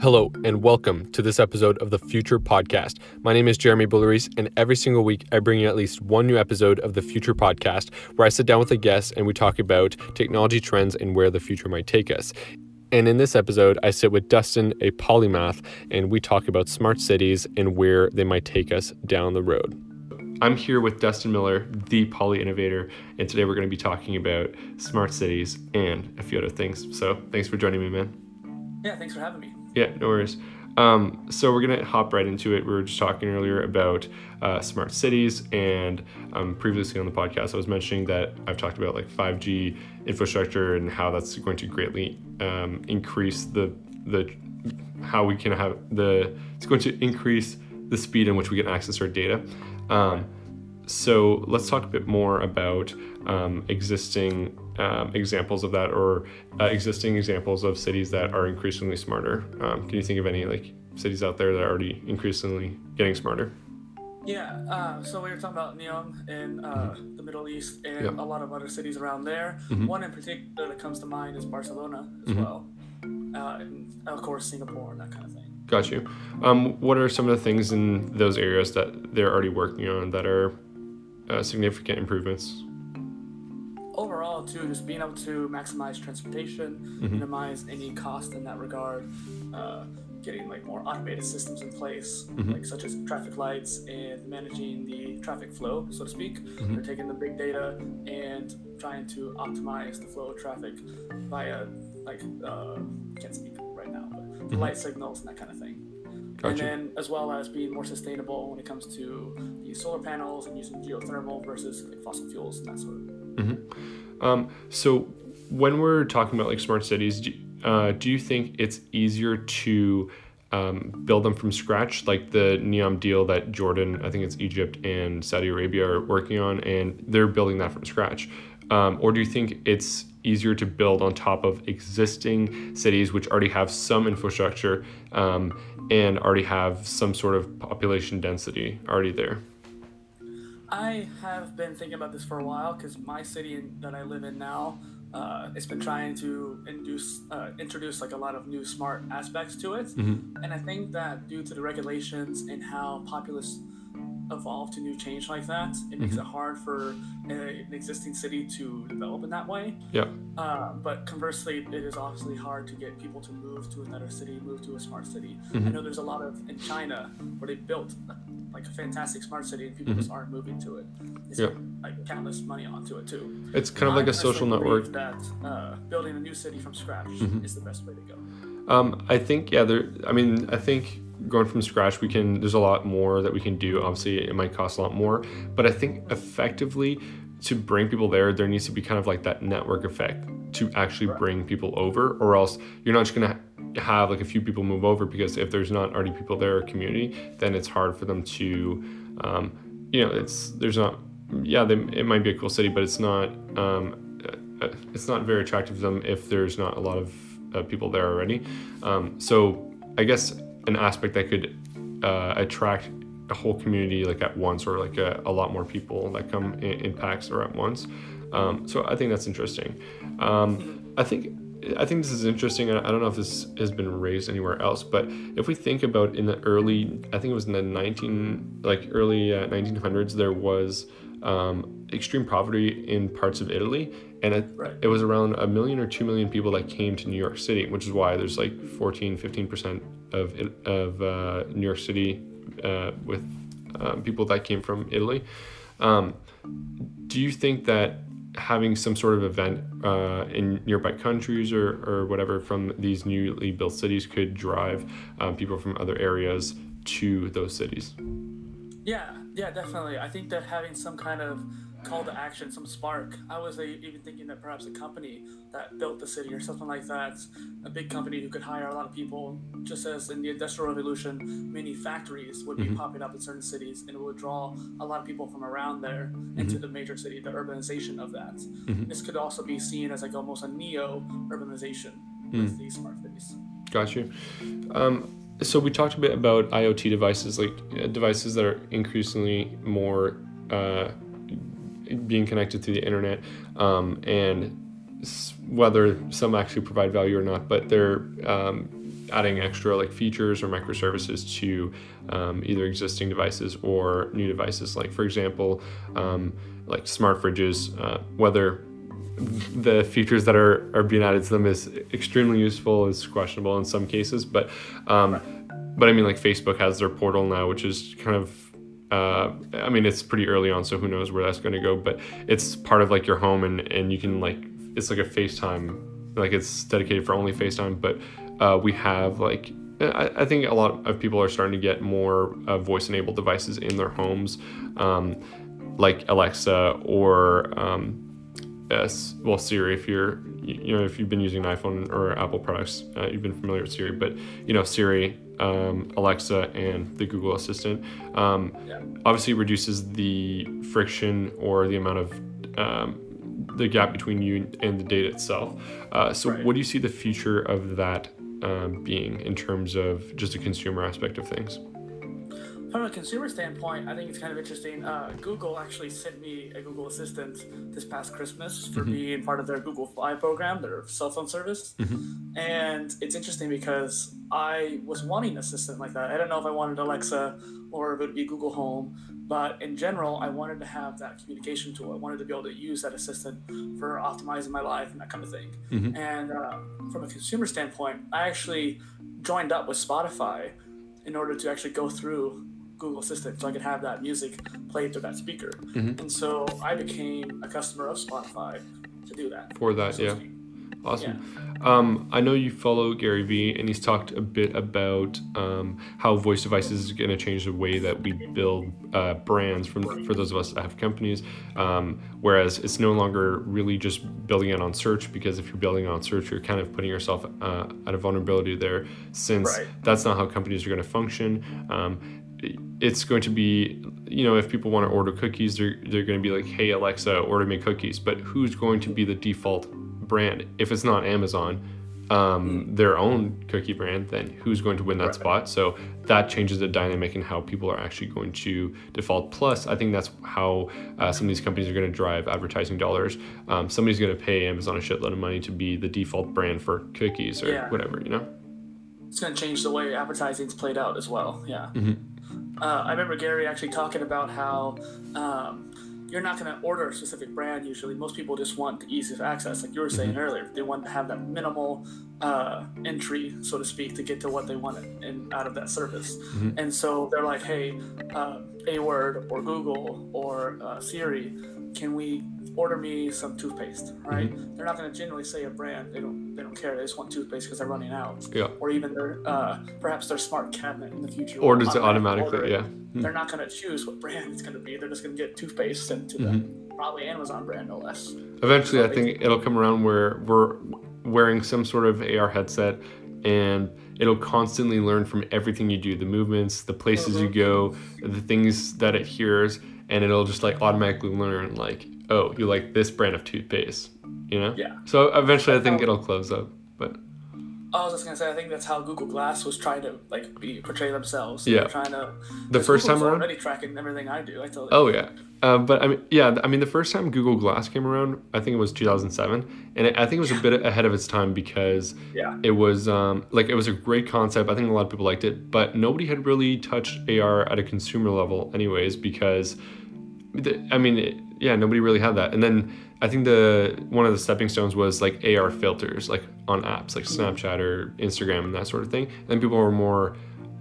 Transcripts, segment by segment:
Hello, and welcome to this episode of the Future Podcast. My name is Jeremy Boulerice, and every single week I bring you at least one new episode of the Future Podcast where I sit down with a guest and we talk about technology trends and where the future might take us. And in this episode, I sit with Dustin, a polymath, and we talk about smart cities and where they might take us down the road. I'm here with Dustin Miller, the poly innovator, and today we're going to be talking about smart cities and a few other things. So thanks for joining me, man. Yeah, thanks for having me. Yeah, no worries. Um, so we're gonna hop right into it. We were just talking earlier about uh, smart cities, and um, previously on the podcast, I was mentioning that I've talked about like 5G infrastructure and how that's going to greatly um, increase the the how we can have the it's going to increase the speed in which we can access our data. Um, so let's talk a bit more about um, existing um, examples of that or uh, existing examples of cities that are increasingly smarter. Um, can you think of any like cities out there that are already increasingly getting smarter? Yeah, uh, so we were talking about Neom in uh, mm-hmm. the Middle East and yep. a lot of other cities around there. Mm-hmm. One in particular that comes to mind is Barcelona as mm-hmm. well, uh, and of course Singapore and that kind of thing. Got you. Um, what are some of the things in those areas that they're already working on that are uh, significant improvements? Overall, too, just being able to maximize transportation, mm-hmm. minimize any cost in that regard, uh, getting like more automated systems in place, mm-hmm. like such as traffic lights and managing the traffic flow, so to speak. Mm-hmm. They're taking the big data and trying to optimize the flow of traffic via like uh, can't speak mm-hmm. light signals and that kind of thing. Gotcha. And then, as well as being more sustainable when it comes to the solar panels and using geothermal versus like fossil fuels and that sort of. Mm-hmm. Um, so, when we're talking about like smart cities, do, uh, do you think it's easier to um, build them from scratch, like the Neom deal that Jordan, I think it's Egypt and Saudi Arabia are working on, and they're building that from scratch? Um, or do you think it's easier to build on top of existing cities which already have some infrastructure um, and already have some sort of population density already there? I have been thinking about this for a while because my city that I live in now, uh, it's been trying to induce, uh, introduce like a lot of new smart aspects to it, mm-hmm. and I think that due to the regulations and how populous evolve to new change like that, it makes mm-hmm. it hard for a, an existing city to develop in that way. Yeah. Uh, but conversely, it is obviously hard to get people to move to another city, move to a smart city. Mm-hmm. I know there's a lot of in China where they built like a fantastic smart city and people mm-hmm. just aren't moving to it. It's yeah. like countless money onto it too. It's kind of like a social network. That uh, building a new city from scratch mm-hmm. is the best way to go. Um, I think yeah. There. I mean, I think going from scratch we can there's a lot more that we can do. Obviously it might cost a lot more but i think effectively to bring people there there needs to be kind of like that network effect to actually bring people over or else you're not just going to have like a few people move over because if there's not already people there or community then it's hard for them to um, you know it's there's not yeah they, it might be a cool city but it's not um, uh, uh, it's not very attractive to them if there's not a lot of uh, people there already. Um, so i guess an aspect that could uh, attract a whole community like at once or like a, a lot more people that come in, in packs or at once um, so i think that's interesting um, i think I think this is interesting. I don't know if this has been raised anywhere else, but if we think about in the early, I think it was in the 19, like early uh, 1900s, there was um, extreme poverty in parts of Italy, and it, right. it was around a million or two million people that came to New York City, which is why there's like 14, 15 percent of of uh, New York City uh, with um, people that came from Italy. Um, do you think that having some sort of event uh, in nearby countries or, or whatever from these newly built cities could drive um, people from other areas to those cities? Yeah, yeah, definitely. I think that having some kind of call to action, some spark. I was uh, even thinking that perhaps a company that built the city or something like that, a big company who could hire a lot of people, just as in the Industrial Revolution, many factories would be mm-hmm. popping up in certain cities and it would draw a lot of people from around there mm-hmm. into the major city, the urbanization of that. Mm-hmm. This could also be seen as like almost a neo urbanization with mm. these smart cities. Got you. Um, so we talked a bit about IoT devices, like uh, devices that are increasingly more uh, being connected to the internet um, and s- whether some actually provide value or not, but they're um, adding extra like features or microservices to um, either existing devices or new devices. Like for example, um, like smart fridges, uh, whether the features that are, are being added to them is extremely useful is questionable in some cases but um, but i mean like facebook has their portal now which is kind of uh, i mean it's pretty early on so who knows where that's going to go but it's part of like your home and and you can like it's like a facetime like it's dedicated for only facetime but uh, we have like I, I think a lot of people are starting to get more uh, voice enabled devices in their homes um, like alexa or um, S, well Siri if you're you know if you've been using an iPhone or Apple products uh, you've been familiar with Siri but you know Siri um, Alexa and the Google Assistant um, Yeah. obviously reduces the friction or the amount of um, the gap between you and the data itself uh, so Right. what do you see the future of that um, being in terms of just a consumer aspect of things From a consumer standpoint, I think it's kind of interesting. Uh, Google actually sent me a Google Assistant this past Christmas for being part of their Google Fi program, their cell phone service. And it's interesting because I was wanting an assistant like that. I don't know if I wanted Alexa or if it would be Google Home, but in general, I wanted to have that communication tool. I wanted to be able to use that assistant for optimizing my life and that kind of thing. And uh, from a consumer standpoint, I actually joined up with Spotify in order to actually go through Google Assistant so I could have that music played through that speaker. And so I became a customer of Spotify to do that. for that so yeah. Awesome. Um, I know you follow Gary Vee, and he's talked a bit about um, how voice devices is going to change the way that we build uh, brands from, for those of us that have companies. Um, whereas it's no longer really just building it on search, because if you're building it on search, you're kind of putting yourself uh, at a vulnerability there, since Right. that's not how companies are going to function. It's going to be you know if people want to order cookies they're, they're going to be like hey alexa order me cookies but who's going to be the default brand if it's not amazon um, their own cookie brand then who's going to win that Right. spot so that changes the dynamic in how people are actually going to default plus i think that's how uh, some of these companies are going to drive advertising dollars um, somebody's going to pay amazon a shitload of money to be the default brand for cookies or Yeah. whatever you know It's going to change the way advertising's played out as well. Yeah. Mm-hmm. Uh, I remember Gary actually talking about how um, you're not going to order a specific brand usually. Most people just want the easiest access, like you were saying earlier. They want to have that minimal uh, entry, so to speak, to get to what they want in, out of that service. And so they're like, hey, uh, A Word or Google or uh, Siri, can we order me some toothpaste? Right? They're not going to generally say a brand. They don't. They don't care. They just want toothpaste because they're running out. yeah Or even their uh, perhaps their smart cabinet in the future. orders it automatically order yeah they're not going to choose what brand it's going to be. They're just going to get toothpaste sent to Mm-hmm. Probably Amazon brand, no less. Eventually, I think it'll come around where we're wearing some sort of AR headset and it'll constantly learn from everything you do the movements, the places you go, the things that it hears, and it'll just like automatically learn, like, oh, you like this brand of toothpaste, you know? Yeah. So eventually, I think it'll close up. But I was just going to say, I think that's how Google Glass was trying to like be portray themselves. Yeah. They're trying to. The first time Google's around, already tracking everything I do. I tell. Oh yeah, um, but I mean, yeah, I mean, the first time Google Glass came around, I think it was 2007, and it, I think it was a bit ahead of its time because Yeah. it was um, like it was a great concept. I think a lot of people liked it, but nobody had really touched AR at a consumer level, anyways, because I mean, yeah, nobody really had that. And then I think the one of the stepping stones was like AR filters, like on apps like Snapchat or Instagram and that sort of thing. And then people were more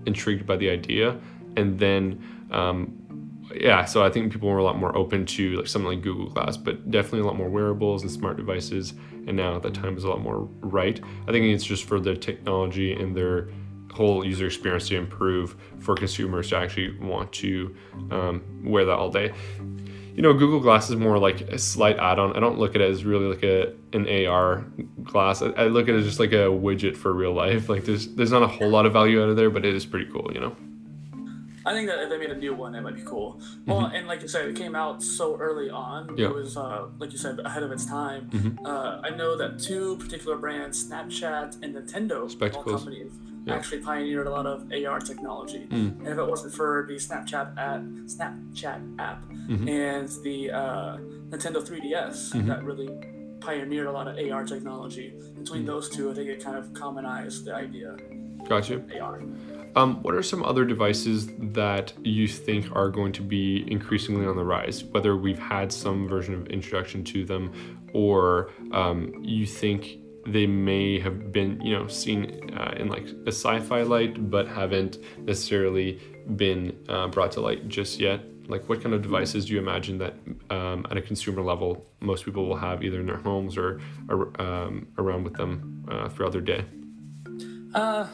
intrigued by the idea, and then um, yeah, so I think people were a lot more open to like something like Google Glass, but definitely a lot more wearables and smart devices. And now at that time is a lot more right. I think it's just for the technology and their whole user experience to improve for consumers to actually want to um, wear that all day. You know, Google Glass is more like a slight add-on. I don't look at it as really like a an AR glass. I, I look at it as just like a widget for real life. Like there's there's not a whole lot of value out of there, but it is pretty cool. You know. I think that if they made a new one, it might be cool. Well, and like you said, it came out so early on. Mm-hmm. Yeah. Mm-hmm. It was, uh, like you said, ahead of its time. Uh, I know that two particular brands, Snapchat and Nintendo, all Spectacles. companies, Yeah. Mm. actually pioneered a lot of AR technology. And if it wasn't for the Snapchat app, Snapchat app Mm-hmm. and the uh, Nintendo 3DS, that really pioneered a lot of AR technology. Between those two, I think it kind of commonized the idea. Gotcha. AR. Um, what are some other devices that you think are going to be increasingly on the rise? Whether we've had some version of introduction to them, or um, you think they may have been, you know, seen uh, in like a sci-fi light, but haven't necessarily been uh, brought to light just yet. Like, what kind of devices do you imagine that um, at a consumer level most people will have either in their homes or, or um, around with them uh, throughout their day? Uh,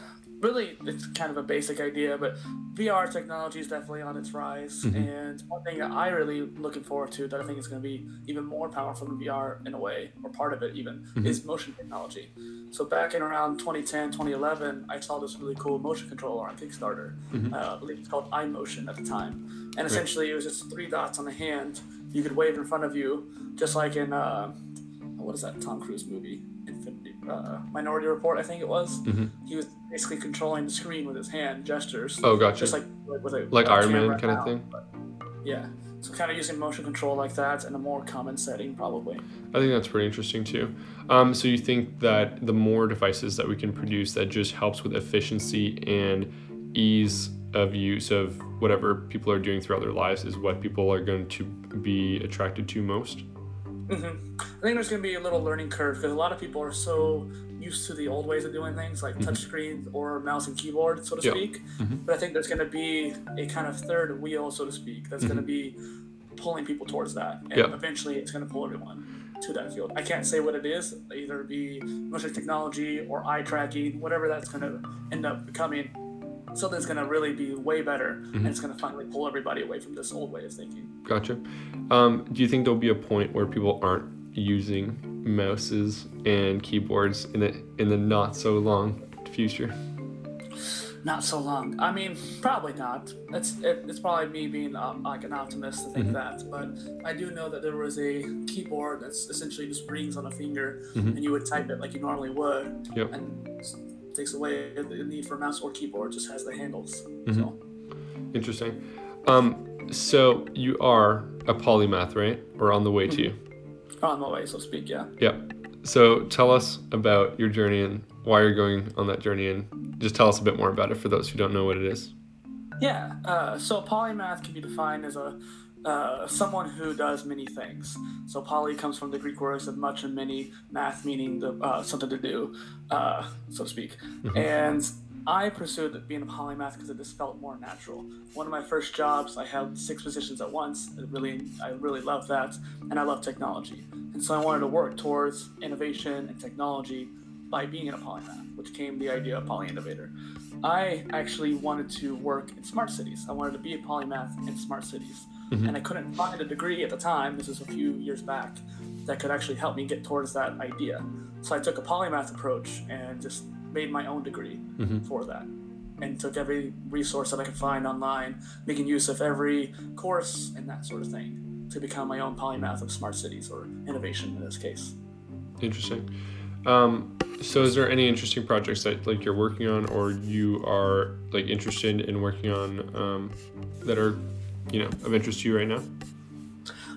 really, it's kind of a basic idea, but VR technology is definitely on its rise. And one thing that I really looking forward to that I think is going to be even more powerful than VR in a way, or part of it even, is motion technology. So back in around 2010, 2011, I saw this really cool motion controller on Kickstarter. Uh, I believe it's called iMotion at the time. And essentially, it was just three dots on the hand. You could wave in front of you, just like in uh, what is that Tom Cruise movie? Uh, Minority Report, I think it was. He was basically controlling the screen with his hand gestures. Oh, gotcha. Just like with a Like Iron Man kind of thing? Yeah. So kind of using motion control like that in a more common setting, probably. I think that's pretty interesting too. Um, so you think that the more devices that we can produce that just helps with efficiency and ease of use of whatever people are doing throughout their lives is what people are going to be attracted to most? Mm-hmm. I think there's going to be a little learning curve because a lot of people are so used to the old ways of doing things, like mm-hmm. touch screens or mouse and keyboard, so to Yeah. speak. Mm-hmm. But I think there's going to be a kind of third wheel, so to speak, that's going to be pulling people towards that, and Yeah. eventually it's going to pull everyone to that field. I can't say what it is, either be motion technology or eye tracking, whatever that's going to end up becoming. Something's going to really be way better, and it's going to finally pull everybody away from this old way of thinking. Gotcha. Um, do you think there'll be a point where people aren't using mouses and keyboards in the in the not so long future? Not so long. I mean, probably not. It's it, it's probably me being uh, like an optimist to think that, but I do know that there was a keyboard that's essentially just rings on a finger, and you would type it like you normally would, Yep. and takes away the need for mouse or keyboard. Just has the handles. So Interesting. Um, so you are a polymath, right? Or on the way to? You? On the way, so to speak. Yeah. Yeah. So tell us about your journey and why you're going on that journey, and just tell us a bit more about it for those who don't know what it is. Yeah. Uh, so polymath can be defined as a uh, someone who does many things. So poly comes from the Greek words of much and many, math meaning the, uh, something to do, uh, so to speak. And I pursued being a polymath because it just felt more natural. One of my first jobs, I held six positions at once. It really, I really loved that, and I love technology. And so I wanted to work towards innovation and technology by being in a polymath, which came the idea of Poly Innovator. I actually wanted to work in smart cities. I wanted to be a polymath in smart cities. And I couldn't find a degree at the time, this is a few years back, that could actually help me get towards that idea. So I took a polymath approach and just made my own degree for that. And took every resource that I could find online, making use of every course and that sort of thing to become my own polymath of smart cities or innovation in this case. Interesting. Um, so is there any interesting projects that like you're working on or you are like interested in working on um, that are you know of interest to you right now?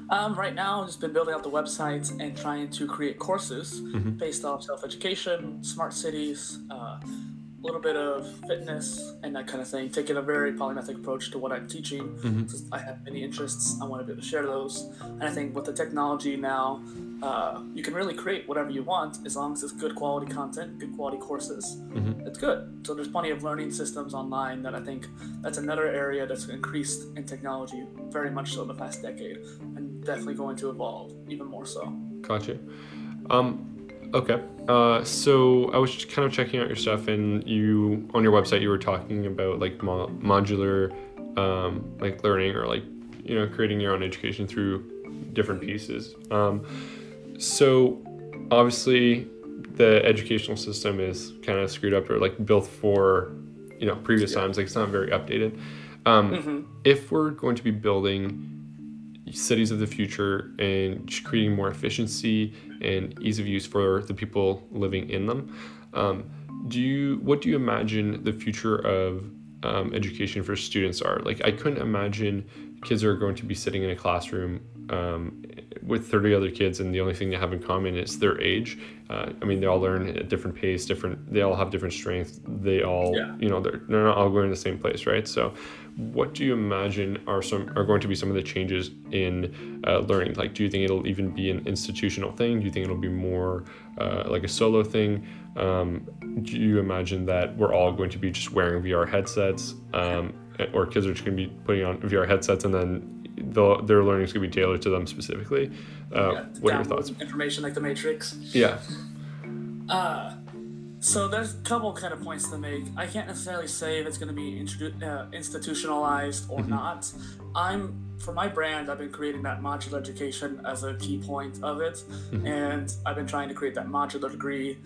Um, right now, I've just been building out the website and trying to create courses based off self education, smart cities, uh, a little bit of fitness, and that kind of thing. Taking a very polymathic approach to what I'm teaching. Since I have many interests, I want to be able to share those. And I think with the technology now, uh, you can really create whatever you want as long as it's good quality content, good quality courses. It's good. So there's plenty of learning systems online that I think that's another area that's increased in technology very much so in the past decade and definitely going to evolve even more so. Gotcha. Um, okay. Uh, so I was just kind of checking out your stuff, and you on your website you were talking about like mo- modular, um, like learning or like you know creating your own education through different pieces. Um, so obviously the educational system is kind of screwed up or like built for you know previous times like it's not very updated um, if we're going to be building cities of the future and creating more efficiency and ease of use for the people living in them. Um, do you what do you imagine the future of um, education for students are? Like i couldn't imagine kids are going to be sitting in a classroom um, with 30 other kids and the only thing they have in common is their age. Uh, i mean they all learn at different pace different they all have different strengths. They all Yeah. you know they're, they're not all going to the same place right? So what do you imagine are some are going to be some of the changes in uh, learning? Like do you think it'll even be an institutional thing? Do you think it'll be more uh, like a solo thing? Um, do you imagine that we're all going to be just wearing vr headsets um, or kids are just going to be putting on vr headsets and then the, their learning is going to be tailored to them specifically? Uh, Yeah, what are your thoughts? Information like the Matrix. yeah. Uh, so there's a couple kind of points to make. I can't necessarily say if it's going to be introdu- uh, institutionalized or mm-hmm. not. I'm for my brand. I've been creating that modular education as a key point of it, mm-hmm. and I've been trying to create that modular degree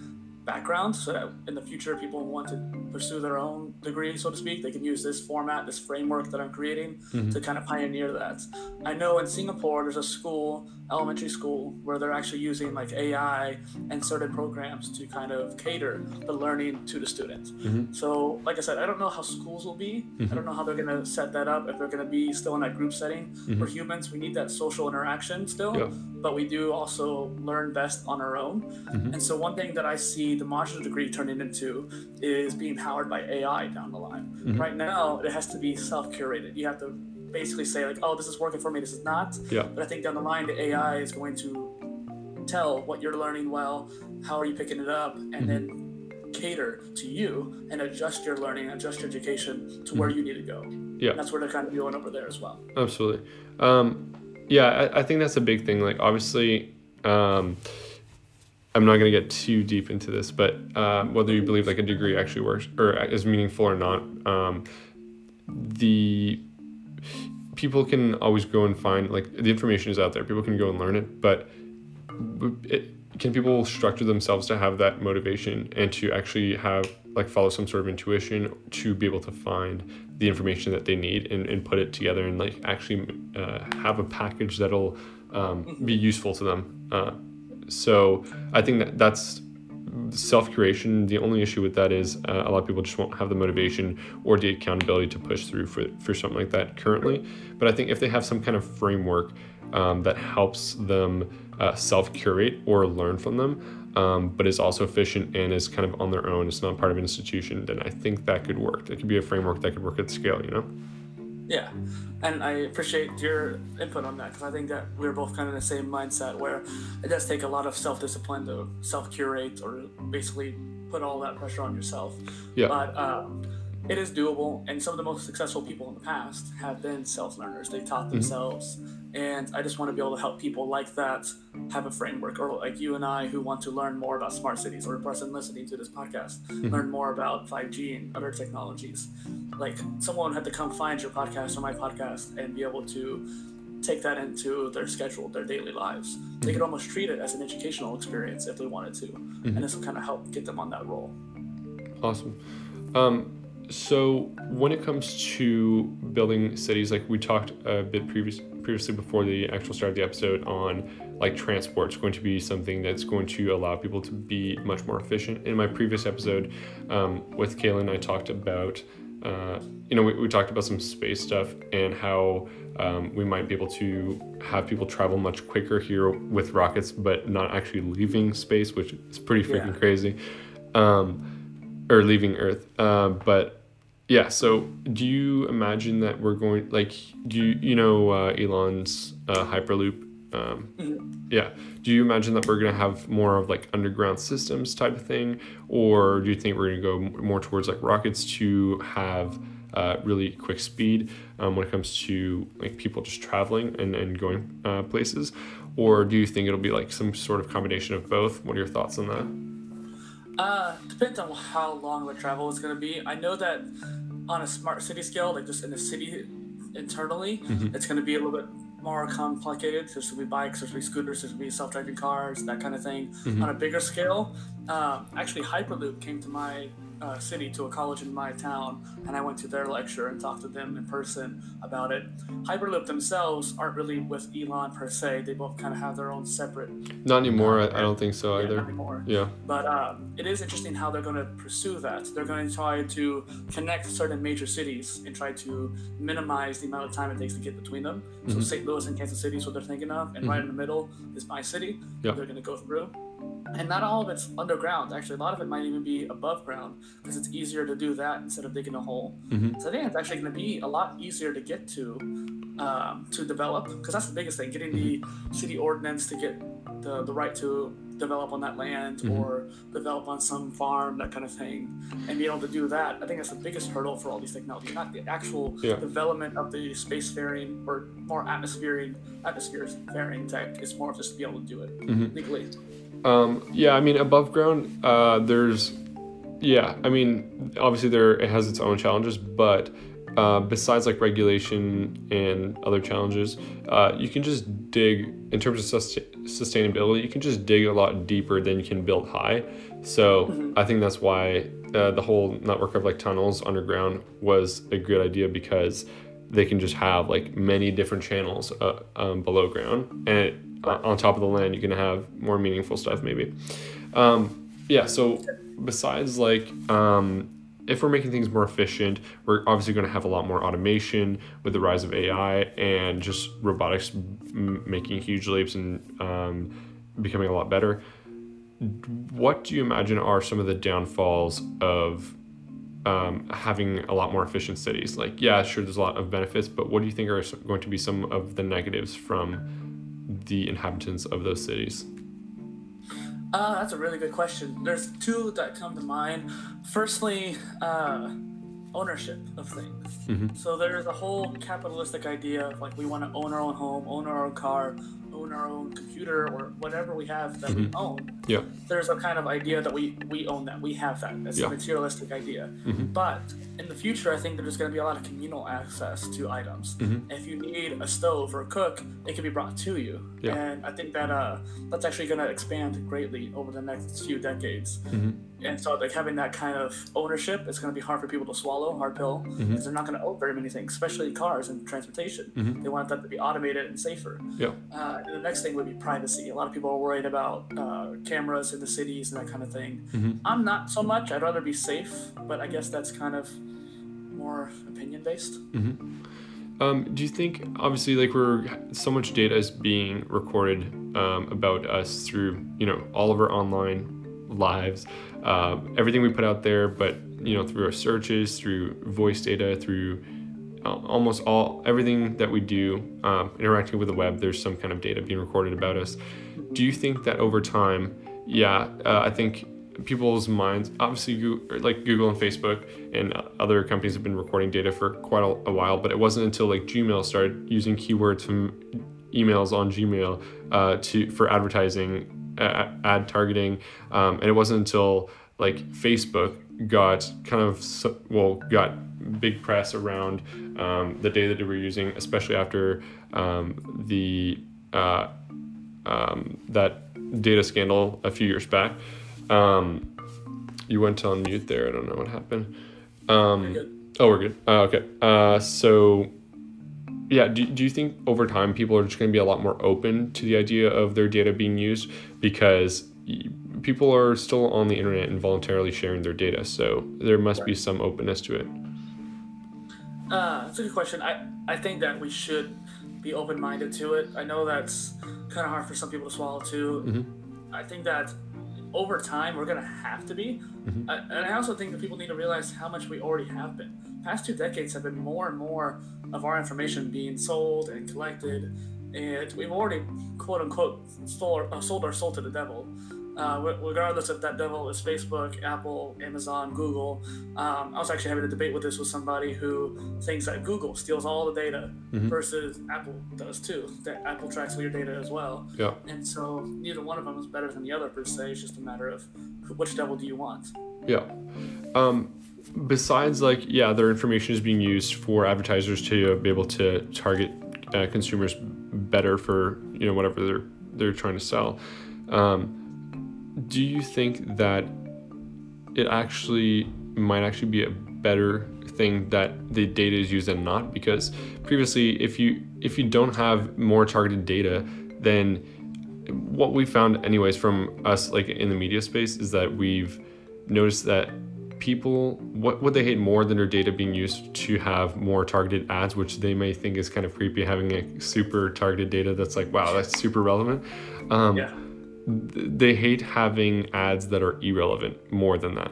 background so that in the future people who want to pursue their own degree so to speak they can use this format this framework that i'm creating mm-hmm. to kind of pioneer that i know in singapore there's a school elementary school where they're actually using like ai and certain programs to kind of cater the learning to the student mm-hmm. so like i said i don't know how schools will be i don't mm-hmm. know how they're going to set that up if they're going to be still in that group setting mm-hmm. for humans we need that social interaction still Yeah. but we do also learn best on our own. And so, one thing that I see the modular degree turning into is being powered by AI down the line. Right now, it has to be self curated. You have to basically say, like, oh, this is working for me, this is not. Yeah. But I think down the line, the AI is going to tell what you're learning well, how are you picking it up, and then cater to you and adjust your learning, adjust your education to where you need to go. Yeah. And that's where they're kind of going over there as well. absolutely um, yeah I, I think that's a big thing like obviously um, i'm not going to get too deep into this but uh, whether you believe like a degree actually works or is meaningful or not um, the people can always go and find like the information is out there. People can go and learn it but it, can people structure themselves to have that motivation and to actually have like follow some sort of intuition to be able to find the information that they need and, and put it together and like actually uh, have a package that'll um, be useful to them? Uh, so i think that that's self curation. The only issue with that is uh, a lot of people just won't have the motivation or the accountability to push through for, for something like that currently. But I think if they have some kind of framework um, that helps them uh, self curate or learn from them, um, but is also efficient and is kind of on their own, it's not part of an institution, then I think that could work. That could be a framework that could work at scale, you know? Yeah, and I appreciate your input on that because I think that we're both kind of in the same mindset where it does take a lot of self discipline to self curate or basically put all that pressure on yourself. Yeah. But um, it is doable, and some of the most successful people in the past have been self learners. They taught themselves, and I just want to be able to help people like that have a framework, or like you and I who want to learn more about smart cities, or a person listening to this podcast, mm-hmm. learn more about 5G and other technologies. Like someone had to come find your podcast or my podcast and be able to take that into their schedule, their daily lives. They could mm-hmm. almost treat it as an educational experience if they wanted to, mm-hmm. and this will kind of help get them on that role. Awesome. Um, so when it comes to building cities, like we talked a bit previous, previously before the actual start of the episode on like transport It's going to be something that's going to allow people to be much more efficient. In my previous episode um, with Kaylin, I talked about uh, you know we, we talked about some space stuff and how um, we might be able to have people travel much quicker here with rockets, but not actually leaving space, which is pretty freaking Yeah. crazy. Um, or leaving Earth. Uh, but yeah, so do you imagine that we're going like do you you know uh, Elon's uh, Hyperloop? Um, yeah, do you imagine that we're gonna have more of like underground systems type of thing, or do you think we're gonna go more towards like rockets to have uh, really quick speed um, when it comes to like people just traveling and, and going uh, places, or do you think it'll be like some sort of combination of both? What are your thoughts on that? Uh, depends on how long the travel is going to be. I know that on a smart city scale, like just in the city internally, it's going to be a little bit more complicated. There's going to be bikes, there's going to be scooters, there's going to be self-driving cars, that kind of thing. On a bigger scale, um, actually Hyperloop came to my uh, city to a college in my town, and I went to their lecture and talked to them in person about it. Hyperloop themselves aren't really with Elon per se. They both kind of have their own separate. Not anymore. I, I don't think so Yeah, either. not anymore. Yeah. But um, it is interesting how they're going to pursue that. They're going to try to connect certain major cities and try to minimize the amount of time it takes to get between them. So Mhm. St. Louis and Kansas City is what they're thinking of, and right in the middle is my city. Yeah. They're going to go through. And not all of it's underground. Actually, a lot of it might even be above ground because it's easier to do that instead of digging a hole. Mhm. So I think it's actually going to be a lot easier to get to, um, to develop, because that's the biggest thing: getting the city ordinance to get the, the right to develop on that land Mhm. or develop on some farm, that kind of thing, and be able to do that. I think that's the biggest hurdle for all these technologies, not the actual Yeah. development of the spacefaring or more atmospheric atmosphere-faring tech. It's more of just to be able to do it Mhm. legally. Um, yeah, I mean, above ground, uh, there's, yeah, I mean, obviously there it has its own challenges, but uh, besides like regulation and other challenges, uh, you can just dig in terms of sus- sustainability. You can just dig a lot deeper than you can build high. So I think that's why uh, the whole network of like tunnels underground was a good idea because they can just have like many different channels uh, um, below ground and it, on top of the land you can have more meaningful stuff maybe um, yeah so besides like um, if we're making things more efficient we're obviously going to have a lot more automation with the rise of ai and just robotics m- making huge leaps and um, becoming a lot better what do you imagine are some of the downfalls of um, having a lot more efficient cities. Like, yeah, sure, there's a lot of benefits, but what do you think are going to be some of the negatives from the inhabitants of those cities? Uh, that's a really good question. There's two that come to mind. Firstly, uh, ownership of things. Mhm. So there's a whole capitalistic idea of like we want to own our own home, own our own car, own our own computer, or whatever we have that we own. Yeah. There's a kind of idea that we we own that, we have that. It's Yeah. a materialistic idea. Mhm. But in the future, I think there's going to be a lot of communal access to items. Mhm. If you need a stove or a cook, it can be brought to you. Yeah. And I think that uh, that's actually going to expand greatly over the next few decades. Mhm. And so, like having that kind of ownership, it's going to be hard for people to swallow, hard pill, because they're not going to own very many things, especially cars and transportation. Mhm. They want that to be automated and safer. Yeah. Uh, and the next thing would be privacy. A lot of people are worried about uh, cameras in the cities and that kind of thing. Mhm. I'm not so much. I'd rather be safe, but I guess that's kind of more opinion based. Um, do you think, obviously, like we're so much data is being recorded um, about us through, you know, all of our online lives, uh, everything we put out there, but you know, through our searches, through voice data, through uh, almost all everything that we do um, interacting with the web, there's some kind of data being recorded about us. Do you think that over time, yeah, uh, I think people's minds, obviously, like Google and Facebook and other companies have been recording data for quite a, while, but it wasn't until like Gmail started using keywords from emails on Gmail uh, to for advertising, ad targeting, um, and it wasn't until like Facebook got kind of well got big press around um, the data that they were using, especially after um, the uh, um, that data scandal a few years back. Um, you went on mute there. I don't know what happened. Um, oh, we're good. Uh, okay. Uh, so, yeah, do, do you think over time people are just going to be a lot more open to the idea of their data being used because people are still on the internet and voluntarily sharing their data? So there must be some openness to it. Uh, that's a good question. I, I think that we should be open minded to it. I know that's kind of hard for some people to swallow too. I think that over time we're gonna have to be, I, and I also think that people need to realize how much we already have been. Past two decades have been more and more of our information being sold and collected, and we've already quote unquote stole, uh, sold our soul to the devil. Uh, regardless if that devil is Facebook, Apple, Amazon, Google. Um, I was actually having a debate with this with somebody who thinks that Google steals all the data versus Apple does too. That Apple tracks all your data as well. Yeah. And so neither one of them is better than the other per se. It's just a matter of which devil do you want. Yeah. Um, besides, like, yeah, their information is being used for advertisers to be able to target uh, consumers better for you know whatever they're they're trying to sell. Um, do you think that it actually might actually be a better thing that the data is used and not because previously if you if you don't have more targeted data then what we found anyways from us like in the media space is that we've noticed that people what what they hate more than their data being used to have more targeted ads which they may think is kind of creepy having a super targeted data that's like wow that's super relevant um, Yeah. Th- they hate having ads that are irrelevant more than that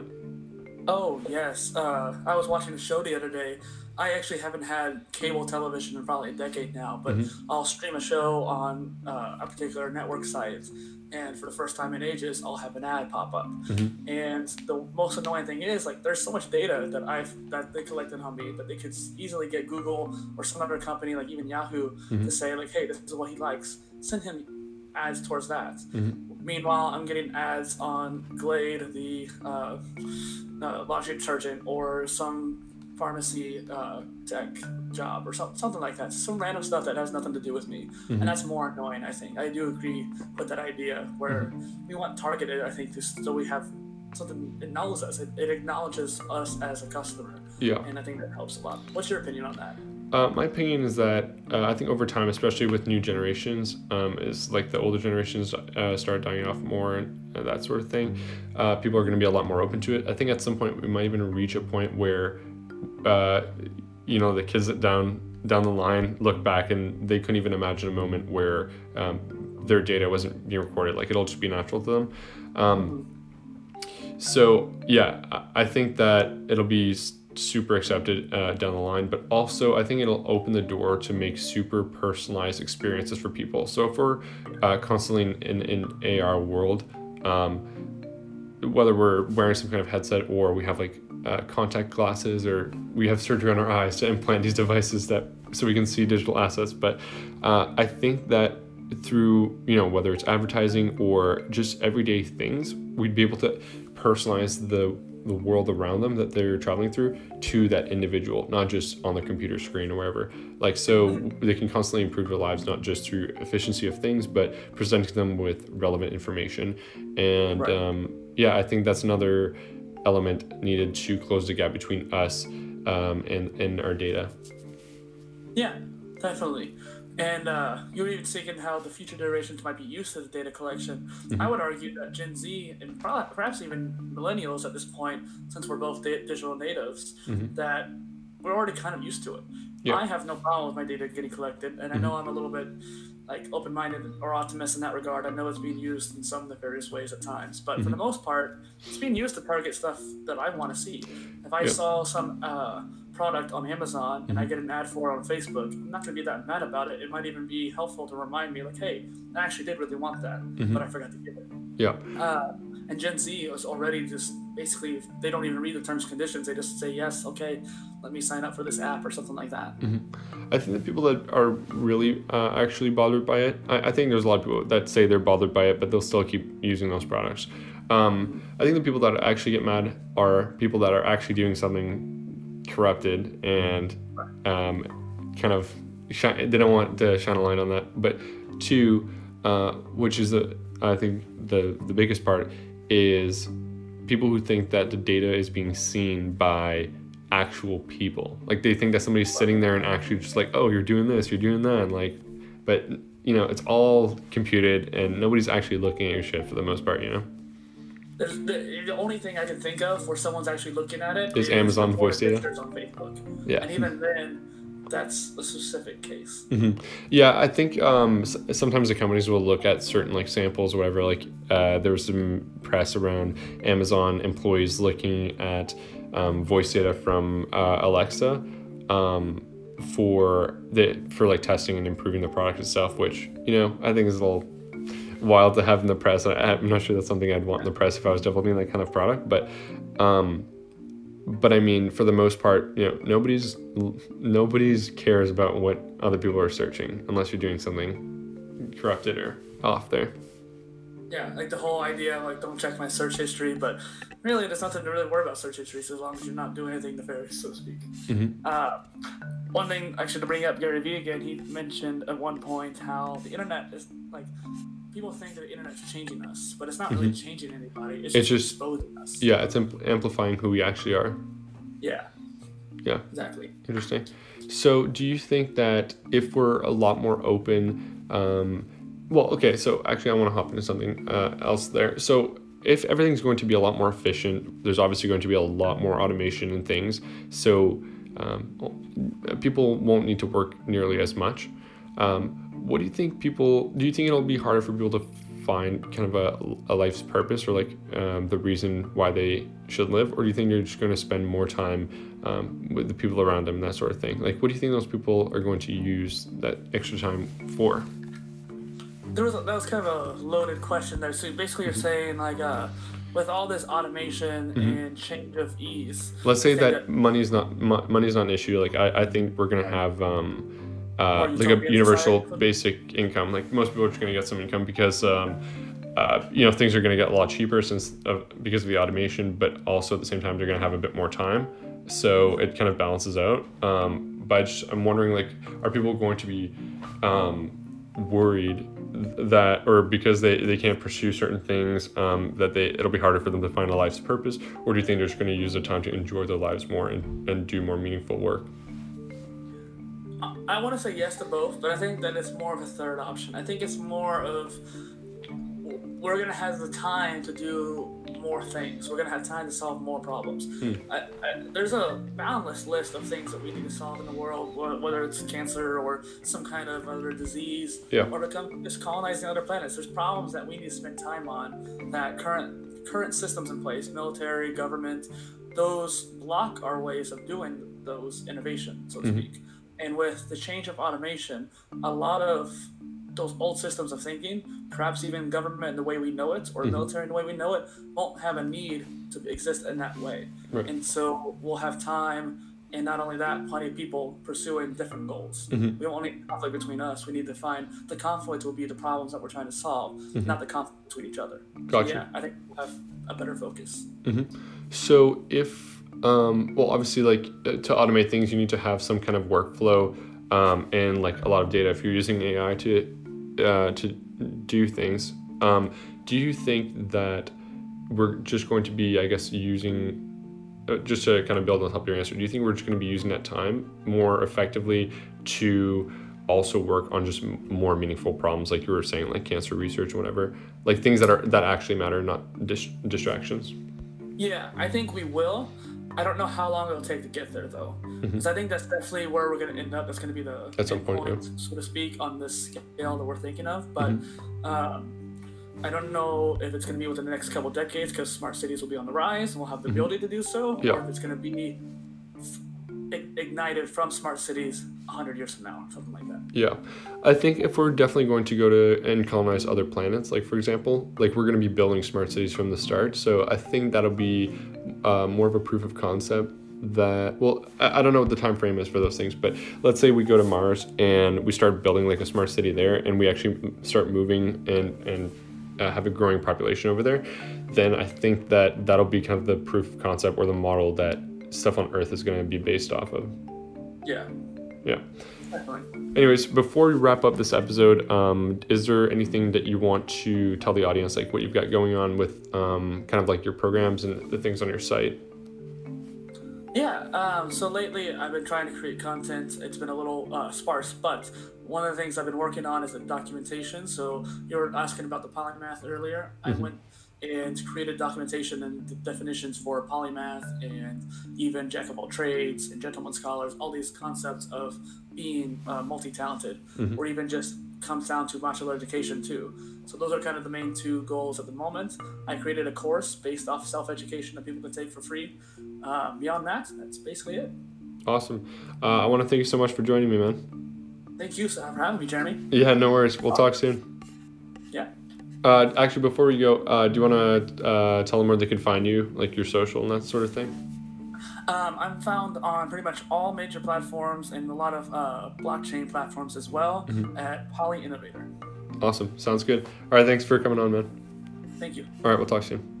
Oh yes, uh, I was watching a show the other day. I actually haven't had cable television in probably a decade now, but I'll stream a show on uh, a particular network site, and for the first time in ages, I'll have an ad pop up. And the most annoying thing is, like, there's so much data that I've that they collected on me that they could easily get Google or some other company, like even Yahoo, to say like, hey, this is what he likes. Send him ads towards that. Meanwhile, I'm getting ads on Glade, the uh, uh, laundry detergent, or some pharmacy uh, tech job, or some, something like that. Some random stuff that has nothing to do with me, and that's more annoying. I think I do agree with that idea where we want targeted. I think so we have something it knows us. It, it acknowledges us as a customer, yeah and I think that helps a lot. What's your opinion on that? Uh, my opinion is that uh, I think over time, especially with new generations, um, is like the older generations uh, start dying off more and that sort of thing. Uh, people are going to be a lot more open to it. I think at some point we might even reach a point where, uh, you know, the kids that down down the line look back and they couldn't even imagine a moment where um, their data wasn't being recorded. Like it'll just be natural to them. Um, so yeah, I- think that it'll be super accepted uh, down the line, but also I think it'll open the door to make super personalized experiences for people. So if we're uh, constantly in in AR world, um, whether we're wearing some kind of headset or we have like uh, contact glasses or we have surgery on our eyes to implant these devices that so we can see digital assets but uh, i think that through you know whether it's advertising or just everyday things we'd be able to personalize the the world around them that they're traveling through to that individual not just on the computer screen or wherever like so they can constantly improve their lives not just through efficiency of things but presenting them with relevant information and Right. um, yeah i think that's another element needed to close the gap between us um, and, and our data Yeah, definitely. And uh, you were even thinking how the future generations might be used to the data collection. I would argue that Gen Z and perhaps even millennials at this point, since we're both da- digital natives, that we're already kind of used to it. Yeah. I have no problem with my data getting collected, and I know I'm a little bit like open-minded or optimist in that regard. I know it's being used in some of the various ways at times, but for the most part, it's being used to target stuff that I want to see. If I Yeah. saw some uh, product on Amazon and I get an ad for it on Facebook, I'm not going to be that mad about it. It might even be helpful to remind me, like, hey, I actually did really want that, but I forgot to give it. yeah Uh, and Gen Z is already just basically, they don't even read the terms and conditions. They just say, yes, okay, let me sign up for this app or something like that. I think the people that are really uh, actually bothered by it, I, I think there's a lot of people that say they're bothered by it, but they'll still keep using those products. Um, I think the people that actually get mad are people that are actually doing something corrupted and um, kind of shine, they don't want to shine a light on that. But two, uh, which is the I think the the biggest part is people who think that the data is being seen by actual people. Like they think that somebody's sitting there and actually just like, oh, you're doing this, you're doing that, and like, but you know, it's all computed and nobody's actually looking at your shit for the most part. You know, There's the, the only thing I can think of where someone's actually looking at it Is Amazon voice data? on Facebook. Yeah. And even then, that's a specific case. Yeah, I think um, sometimes the companies will look at certain like samples or whatever. Like uh, there was some press around Amazon employees looking at um, voice data from uh, Alexa um, for the for like testing and improving the product itself. Which you know I think is a little wild to have in the press. I'm not sure that's something I'd want in the press if I was developing that kind of product, but. Um, but I mean, for the most part, you know, nobody's nobody's cares about what other people are searching unless you're doing something corrupted or off there. Yeah, like the whole idea, like don't check my search history, but really, there's nothing to really worry about search history so as long as you're not doing anything nefarious, so to speak. Uh, one thing actually to bring up Gary Vee again, he mentioned at one point how the internet is like people think that the internet's changing us, but it's not really changing anybody. It's, Mm-hmm. It's just exposing us. Yeah, it's ampl- amplifying who we actually are. Yeah. Yeah. Exactly. Interesting. So, do you think that if we're a lot more open, um, well, okay, so actually, I want to hop into something uh, else there. So, if everything's going to be a lot more efficient, there's obviously going to be a lot more automation and things. So, um, people won't need to work nearly as much. Um, what do you think people, do you think it'll be harder for people to find kind of a, a life's purpose or like um, the reason why they should live? Or do you think you're just going to spend more time um, with the people around them, that sort of thing? Like, what do you think those people are going to use that extra time for? There was a, that was kind of a loaded question there. So basically, Mm-hmm. you're saying like, uh, with all this automation and change of ease. Let's say that that- money's not mo- money's not an issue. Like, I, I think we're going to have um, uh, like a universal basic income. Like, most people are just going to get some income because. Um, uh, you know things are going to get a lot cheaper since of, because of the automation, but also at the same time they're going to have a bit more time, so it kind of balances out. Um, but just, I'm wondering, like, are people going to be um, worried that, or because they, they can't pursue certain things, um, that they it'll be harder for them to find a life's purpose, or do you think they're just going to use their time to enjoy their lives more and, and do more meaningful work? I, want to say yes to both, but I think that it's more of a third option. I think it's more of we're gonna have the time to do more things. We're gonna have time to solve more problems. Hmm. I, I, there's a boundless list of things that we need to solve in the world, whether it's cancer or some kind of other disease, Yeah. or become just colonizing other planets. There's problems that we need to spend time on that current current systems in place, military, government, those block our ways of doing those innovations, so to speak. And with the change of automation, a lot of those old systems of thinking, perhaps even government in the way we know it or mm-hmm. military in the way we know it, won't have a need to exist in that way. Right. And so we'll have time, and not only that, plenty of people pursuing different goals. Mm-hmm. We don't need conflict between us. We need to find the conflict will be the problems that we're trying to solve, mm-hmm. not the conflict between each other. So, Gotcha. yeah, I think we'll have a better focus. So if um, well, obviously, like uh, to automate things, you need to have some kind of workflow um, and like a lot of data. If you're using AI to uh, to do things, um, do you think that we're just going to be, I guess, using uh, just to kind of build on top of your answer? Do you think we're just going to be using that time more effectively to also work on just more meaningful problems, like you were saying, like cancer research, or whatever, like things that are that actually matter, not dis- distractions? Yeah, I think we will. I don't know how long it'll take to get there though, because I think that's definitely where we're going to end up. That's going to be the Mm-hmm. At some point, yeah. so to speak, on this scale that we're thinking of. But Mm-hmm. um, I don't know if it's going to be within the next couple decades, because smart cities will be on the rise and we'll have the ability to do so, Mm-hmm. Yeah. or if it's going to be f- ignited from smart cities 100 years from now, or something like that. Yeah, I think if we're definitely going to go to and colonize other planets, like for example, like we're going to be building smart cities from the start. So I think that'll be uh, more of a proof of concept that well I, I don't know what the time frame is for those things but let's say we go to mars and we start building like a smart city there and we actually start moving and and uh, have a growing population over there then i think that that'll be kind of the proof of concept or the model that stuff on earth is going to be based off of Yeah, yeah. Anyways, before we wrap up this episode, um, is there anything that you want to tell the audience, like what you've got going on with um, kind of like your programs and the things on your site? Yeah, um, so lately I've been trying to create content. It's been a little uh, sparse, but one of the things I've been working on is the documentation. So you were asking about the polymath earlier. I went and created documentation and definitions for polymath and even jack of all trades and gentleman scholars, all these concepts of being uh, multi talented, or even just comes down to modular education too. So those are kind of the main two goals at the moment. I created a course based off self education that people can take for free. Uh, beyond that, that's basically it. Awesome. Uh, I want to thank you so much for joining me, man. Thank you for having me, Jeremy. Yeah, no worries. We'll talk soon. Yeah. Uh, actually, before we go, uh, do you want to uh, tell them where they can find you, like your social and that sort of thing? Um, I'm found on pretty much all major platforms and a lot of uh, blockchain platforms as well at Poly Innovator. Awesome. Sounds good. All right. Thanks for coming on, man. Thank you. All right, we'll talk soon.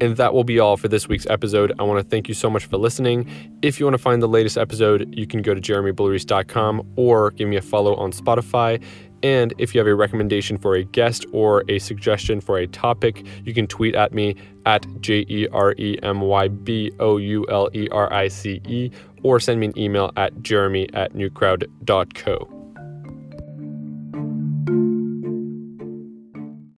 And that will be all for this week's episode. I want to thank you so much for listening. If you want to find the latest episode, you can go to jeremyboulerice.com or give me a follow on Spotify. And if you have a recommendation for a guest or a suggestion for a topic, you can tweet at me at J E R E M Y B O U L E R I C E or send me an email at jeremy at newcrowd.co.